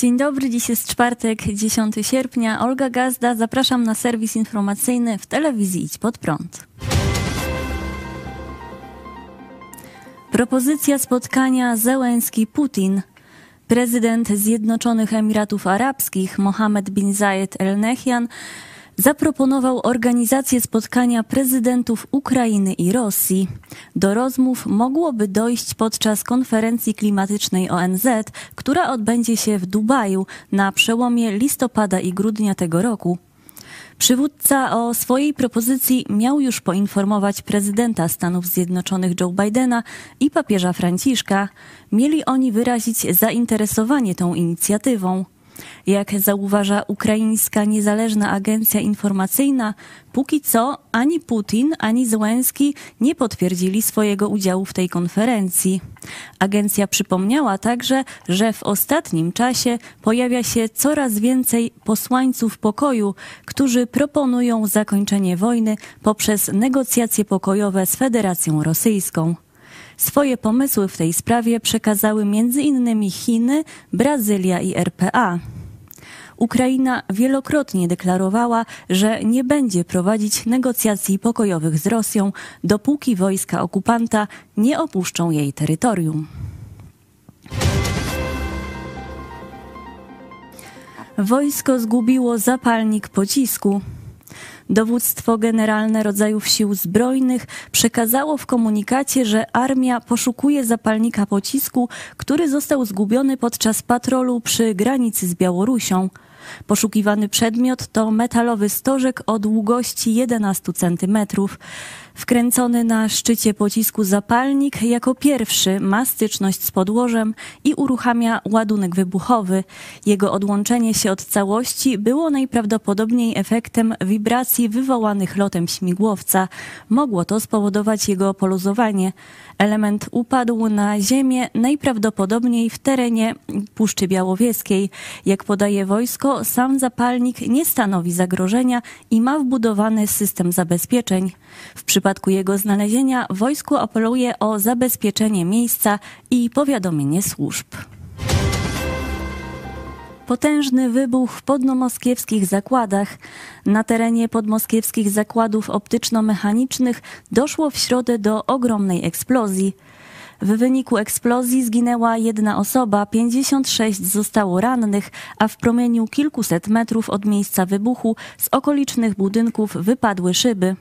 Dzień dobry, dziś jest czwartek, 10 sierpnia. Olga Gazda, zapraszam na serwis informacyjny w telewizji Idź Pod Prąd. Propozycja spotkania Zełenski-Putin. Prezydent Zjednoczonych Emiratów Arabskich Mohammed bin Zayed El Nahyan zaproponował organizację spotkania prezydentów Ukrainy i Rosji. Do rozmów mogłoby dojść podczas konferencji klimatycznej ONZ, która odbędzie się w Dubaju na przełomie listopada i grudnia tego roku. Przywódca o swojej propozycji miał już poinformować prezydenta Stanów Zjednoczonych Joe Bidena i papieża Franciszka. Mieli oni wyrazić zainteresowanie tą inicjatywą. Jak zauważa ukraińska niezależna agencja informacyjna, póki co ani Putin, ani Zełenski nie potwierdzili swojego udziału w tej konferencji. Agencja przypomniała także, że w ostatnim czasie pojawia się coraz więcej posłańców pokoju, którzy proponują zakończenie wojny poprzez negocjacje pokojowe z Federacją Rosyjską. Swoje pomysły w tej sprawie przekazały m.in. Chiny, Brazylia i RPA. Ukraina wielokrotnie deklarowała, że nie będzie prowadzić negocjacji pokojowych z Rosją, dopóki wojska okupanta nie opuszczą jej terytorium. Wojsko zgubiło zapalnik pocisku. Dowództwo Generalne Rodzajów Sił Zbrojnych przekazało w komunikacie, że armia poszukuje zapalnika pocisku, który został zgubiony podczas patrolu przy granicy z Białorusią. Poszukiwany przedmiot to metalowy stożek o długości 11 centymetrów. Wkręcony na szczycie pocisku zapalnik jako pierwszy ma styczność z podłożem i uruchamia ładunek wybuchowy. Jego odłączenie się od całości było najprawdopodobniej efektem wibracji wywołanych lotem śmigłowca. Mogło to spowodować jego poluzowanie. Element upadł na ziemię najprawdopodobniej w terenie Puszczy Białowieskiej. Jak podaje wojsko, sam zapalnik nie stanowi zagrożenia i ma wbudowany system zabezpieczeń. W przypadku jego znalezienia wojsku apeluje o zabezpieczenie miejsca i powiadomienie służb. Potężny wybuch w podmoskiewskich zakładach. Na terenie podmoskiewskich zakładów optyczno-mechanicznych doszło w środę do ogromnej eksplozji. W wyniku eksplozji zginęła jedna osoba, 56 zostało rannych, a w promieniu kilkuset metrów od miejsca wybuchu z okolicznych budynków wypadły szyby.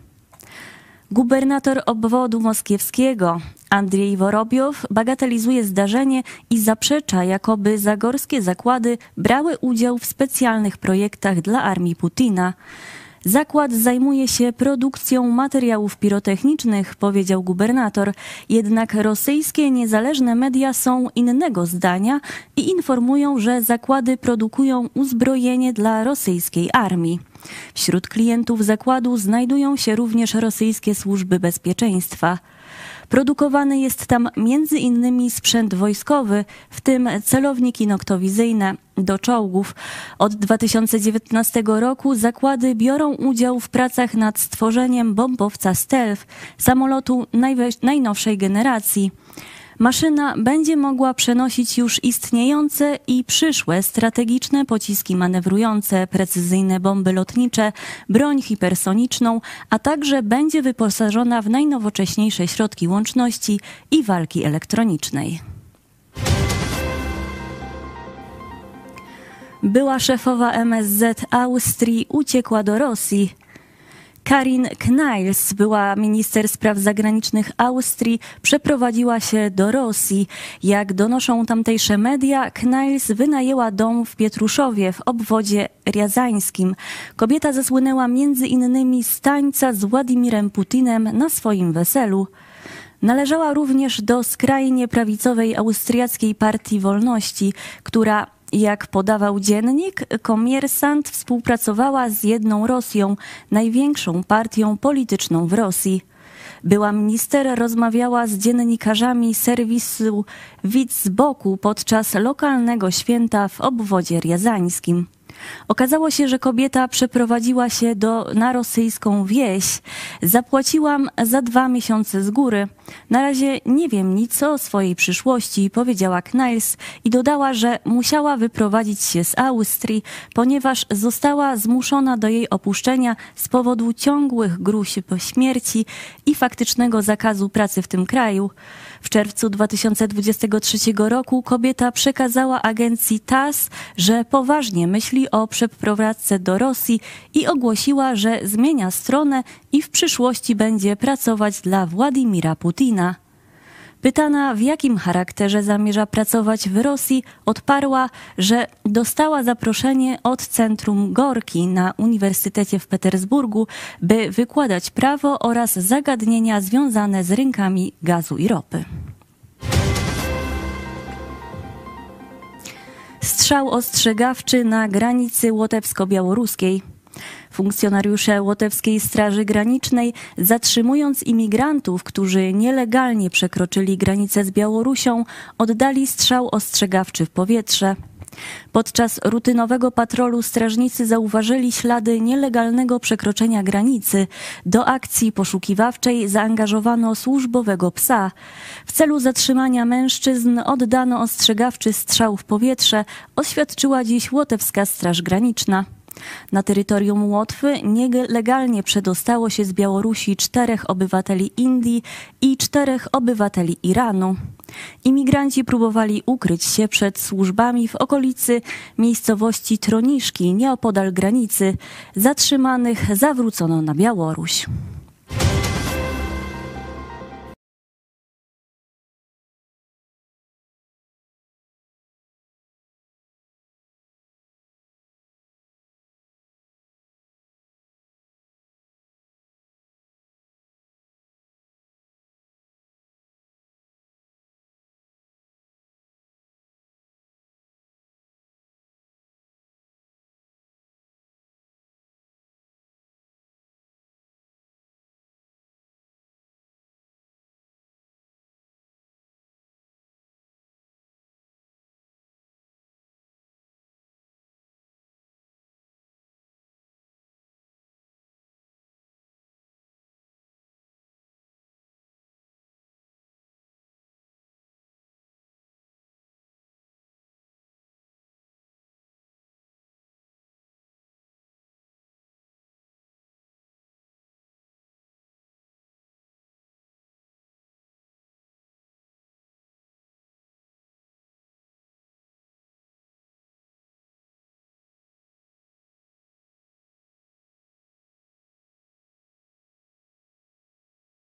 Gubernator obwodu moskiewskiego Andrzej Worobiow bagatelizuje zdarzenie i zaprzecza, jakoby zagorskie zakłady brały udział w specjalnych projektach dla armii Putina. Zakład zajmuje się produkcją materiałów pirotechnicznych, powiedział gubernator. Jednak rosyjskie niezależne media są innego zdania i informują, że zakłady produkują uzbrojenie dla rosyjskiej armii. Wśród klientów zakładu znajdują się również rosyjskie służby bezpieczeństwa. Produkowany jest tam między innymi sprzęt wojskowy, w tym celowniki noktowizyjne do czołgów. Od 2019 roku zakłady biorą udział w pracach nad stworzeniem bombowca Stealth, samolotu najnowszej generacji. Maszyna będzie mogła przenosić już istniejące i przyszłe strategiczne pociski manewrujące, precyzyjne bomby lotnicze, broń hipersoniczną, a także będzie wyposażona w najnowocześniejsze środki łączności i walki elektronicznej. Była szefowa MSZ Austrii uciekła do Rosji. Karin Kneils, była minister spraw zagranicznych Austrii, przeprowadziła się do Rosji. Jak donoszą tamtejsze media, Kneils wynajęła dom w Pietruszowie w obwodzie riazańskim. Kobieta zasłynęła między innymi z tańca z Władimirem Putinem na swoim weselu. Należała również do skrajnie prawicowej austriackiej Partii Wolności, która jak podawał dziennik, Komiersant współpracowała z jedną Rosją, największą partią polityczną w Rosji. Była minister rozmawiała z dziennikarzami serwisu Widz z boku podczas lokalnego święta w obwodzie riazańskim. Okazało się, że kobieta przeprowadziła się do, na rosyjską wieś. Zapłaciłam za dwa miesiące z góry. Na razie nie wiem nic o swojej przyszłości, powiedziała Kniles i dodała, że musiała wyprowadzić się z Austrii, ponieważ została zmuszona do jej opuszczenia z powodu ciągłych gruźb śmierci i faktycznego zakazu pracy w tym kraju. W czerwcu 2023 roku kobieta przekazała agencji TASS, że poważnie myśli o przeprowadzce do Rosji i ogłosiła, że zmienia stronę i w przyszłości będzie pracować dla Władimira Putina. Pytana, w jakim charakterze zamierza pracować w Rosji, odparła, że dostała zaproszenie od Centrum Gorki na Uniwersytecie w Petersburgu, by wykładać prawo oraz zagadnienia związane z rynkami gazu i ropy. Strzał ostrzegawczy na granicy łotewsko-białoruskiej. Funkcjonariusze Łotewskiej Straży Granicznej, zatrzymując imigrantów, którzy nielegalnie przekroczyli granicę z Białorusią, oddali strzał ostrzegawczy w powietrze. Podczas rutynowego patrolu strażnicy zauważyli ślady nielegalnego przekroczenia granicy. Do akcji poszukiwawczej zaangażowano służbowego psa. W celu zatrzymania mężczyzn oddano ostrzegawczy strzał w powietrze, oświadczyła dziś Łotewska Straż Graniczna. Na terytorium Łotwy nielegalnie przedostało się z Białorusi czterech obywateli Indii i czterech obywateli Iranu. Imigranci próbowali ukryć się przed służbami w okolicy miejscowości Troniszki, nieopodal granicy. Zatrzymanych zawrócono na Białoruś.